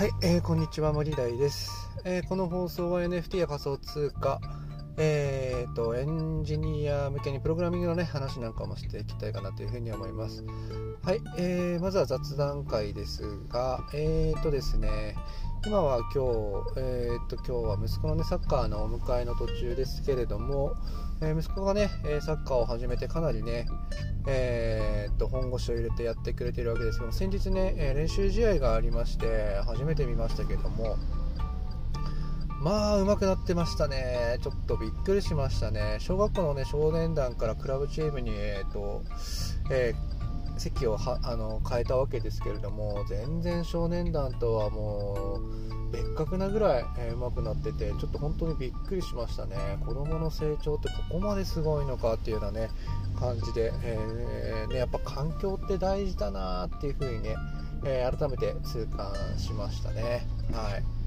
はい、えー、こんにちは森大です、えー、この放送は NFT や仮想通貨えーと、エンジニア向けにプログラミングの、ね、話なんかもしていきたいかなというふうに思います。はい、えー、まずは雑談会ですが、えーとですね、今は今日、えーと、今日は息子の、ね、サッカーのお迎えの途中ですけれども、えー、息子がね、サッカーを始めてかなりね、えー、と本腰を入れてやってくれているわけですけど先日ね、練習試合がありまして初めて見ましたけどもまあ上手くなってましたね。ちょっとびっくりしましたね。小学校のね少年団からクラブチームにえ、ー、と、えー、席をはあの変えたわけですけれども全然少年団とはもう別格なぐらい、えー、上手くなっててちょっと本当にびっくりしましたね。子供の成長ってここまですごいのかっていうようなね感じで、えー、ね、やっぱ環境って大事だなっていう風にね、え改めて痛感しましたね。はい。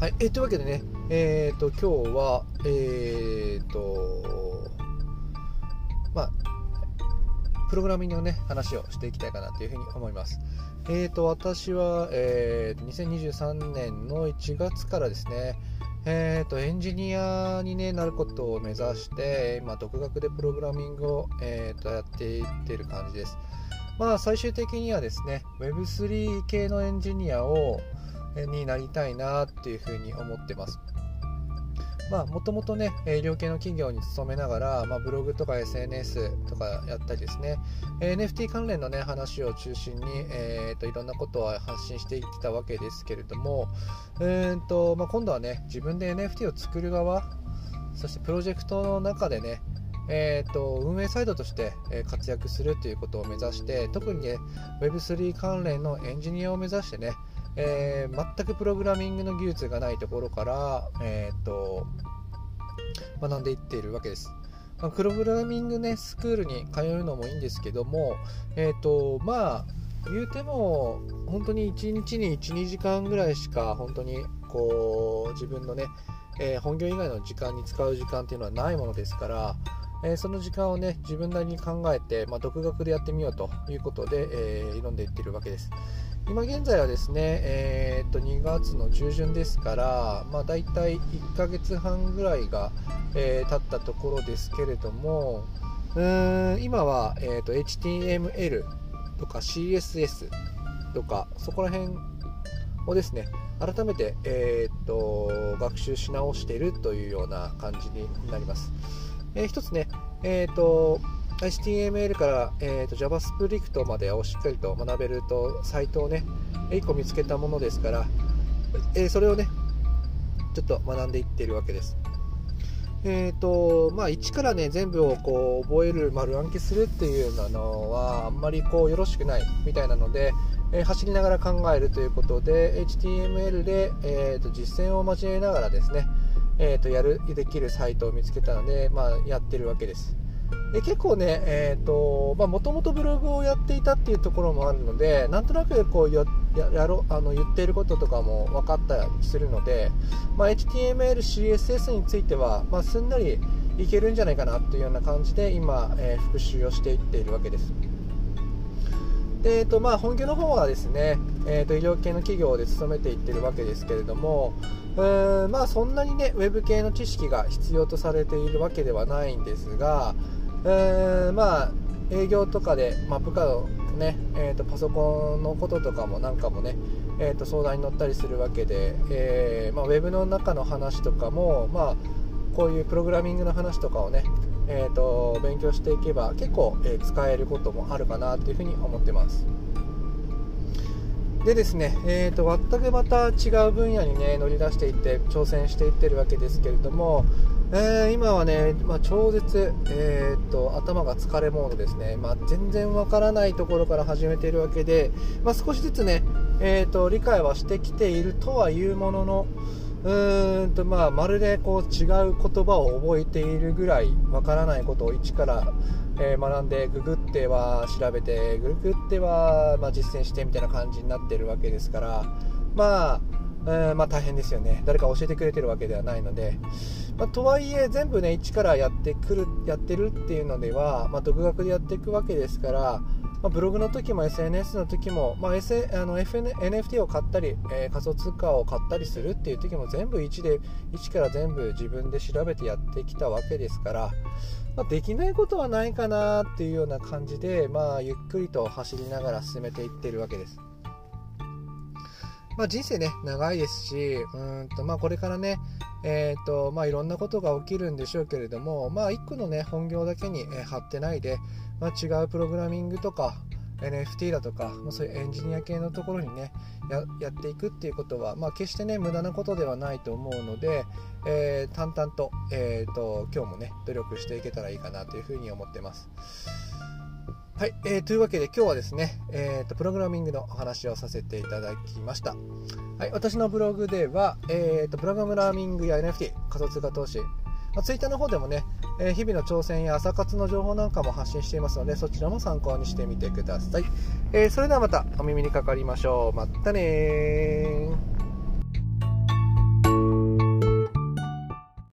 はい、えー、というわけでね、えーと、今日は、えーと、まあ、プログラミングのね、話をしていきたいかなというふうに思います。えーと、私は、えー、2023年の1月からですね、えーと、エンジニアに、ね、なることを目指して、今、独学でプログラミングを、えー、とやっていってる感じです。まあ、最終的にはですね、Web3 系のエンジニアを、になりたいなっていうふうに思ってます。まあ、もともとね、医療系の企業に勤めながら、まあ、ブログとか SNS とかやったりですね、NFT 関連のね、話を中心に、えーと、いろんなことを発信していってたわけですけれども、えーとまあ、今度はね、自分で NFT を作る側、そしてプロジェクトの中でね、えーと、運営サイドとして活躍するということを目指して特にね Web3 関連のエンジニアを目指してねえー、全くプログラミングの技術がないところから、えーと、学んでいっているわけです。まあ、プログラミング、ね、スクールに通うのもいいんですけども、えーとまあ、言うても本当に1日に12時間ぐらいしか本当にこう自分のね、えー、本業以外の時間に使う時間っていうのはないものですから、えー、その時間をね自分なりに考えて、まあ、独学でやってみようということで、えー、挑んでいっているわけです。今現在はですね、えー、っと2月の中旬ですから、まあ、大体1ヶ月半ぐらいが、えー、経ったところですけれどもうーん今は、えー、っと HTML とか CSS とかそこら辺をですね改めて、えー、っと学習し直しているというような感じになります、えー、一つね、えー、っと HTML から、えーと、JavaScript までをしっかりと学べるとサイトをね1個見つけたものですから、えー、それをねちょっと学んでいっているわけです。えーとまあ、一からね全部をこう覚える丸暗記するっていうのはあんまりこうよろしくないみたいなので、えー、走りながら考えるということで HTML で、えーと、実践を交えながらですね、えーとやるできるサイトを見つけたので、まあ、やってるわけです。で結構ね、えーとまもともとブログをやっていたっていうところもあるのでなんとなくこうややろあの言っていることとかも分かったりするので、まあ、HTML、CSS については、まあ、すんなりいけるんじゃないかなというような感じで今、えー、復習をしていっているわけです。でえーとまあ、本業の方はですね、えーと、医療系の企業で勤めていってるわけですけれども、うーまあ、そんなにねウェブ系の知識が必要とされているわけではないんですが、えー、まあ営業とかで、まあ、部下のね、えーと、パソコンのこととかもなんかもね、えーと、相談に乗ったりするわけで、えーまあ、ウェブの中の話とかも、まあ、こういうプログラミングの話とかをね、えーと、勉強していけば結構、えー、使えることもあるかなというふうに思ってます。でですね、えーと、全くまた違う分野にね乗り出していって挑戦していってるわけですけれども、えー、今はね、まあ、超絶、えーと、頭が疲れモードですね、まあ、全然わからないところから始めているわけで、まあ、少しずつね、えーと、理解はしてきているとはいうもののうーんと、まあ、まるでこう違う言葉を覚えているぐらいわからないことを一から、えー、学んでググっては調べてググっては、ま実践してみたいな感じになってるわけですからまあえー、まあ、大変ですよね。誰か教えてくれてるわけではないので、まあ、とはいえ全部ね一からやってくるやってるっていうのでは、ま、独学でやっていくわけですから、まあ、ブログの時も SNS の時も、まあ、S、あの FN NFT を買ったり、えー、仮想通貨を買ったりするっていう時も全部1で1から全部自分で調べてやってきたわけですから、まあ、できないことはないかなっていうような感じで、まあ、ゆっくりと走りながら進めていってるわけです。まあ、人生ね、長いですし、うんとまあ、これからね、えーとまあ、いろんなことが起きるんでしょうけれども、まあ、1個の、ね、本業だけに、え貼ってないで、まあ、違うプログラミングとか NFT だとか、まあ、そういうエンジニア系のところにねやっていくっていうことは、まあ、決してね無駄なことではないと思うので、えー、淡々と,、えーと、今日もね努力していけたらいいかなというふうに思ってます。はい、えー、というわけで今日はですね、えーと、プログラミングのお話をさせていただきました。はい、私のブログでは、えーと、プログラミングや NFT 仮想通貨投資、まあ、ツイッターの方でもね、えー、日々の挑戦や朝活の情報なんかも発信していますのでそちらも参考にしてみてください、えー、それではまたお耳にかかりましょう。またね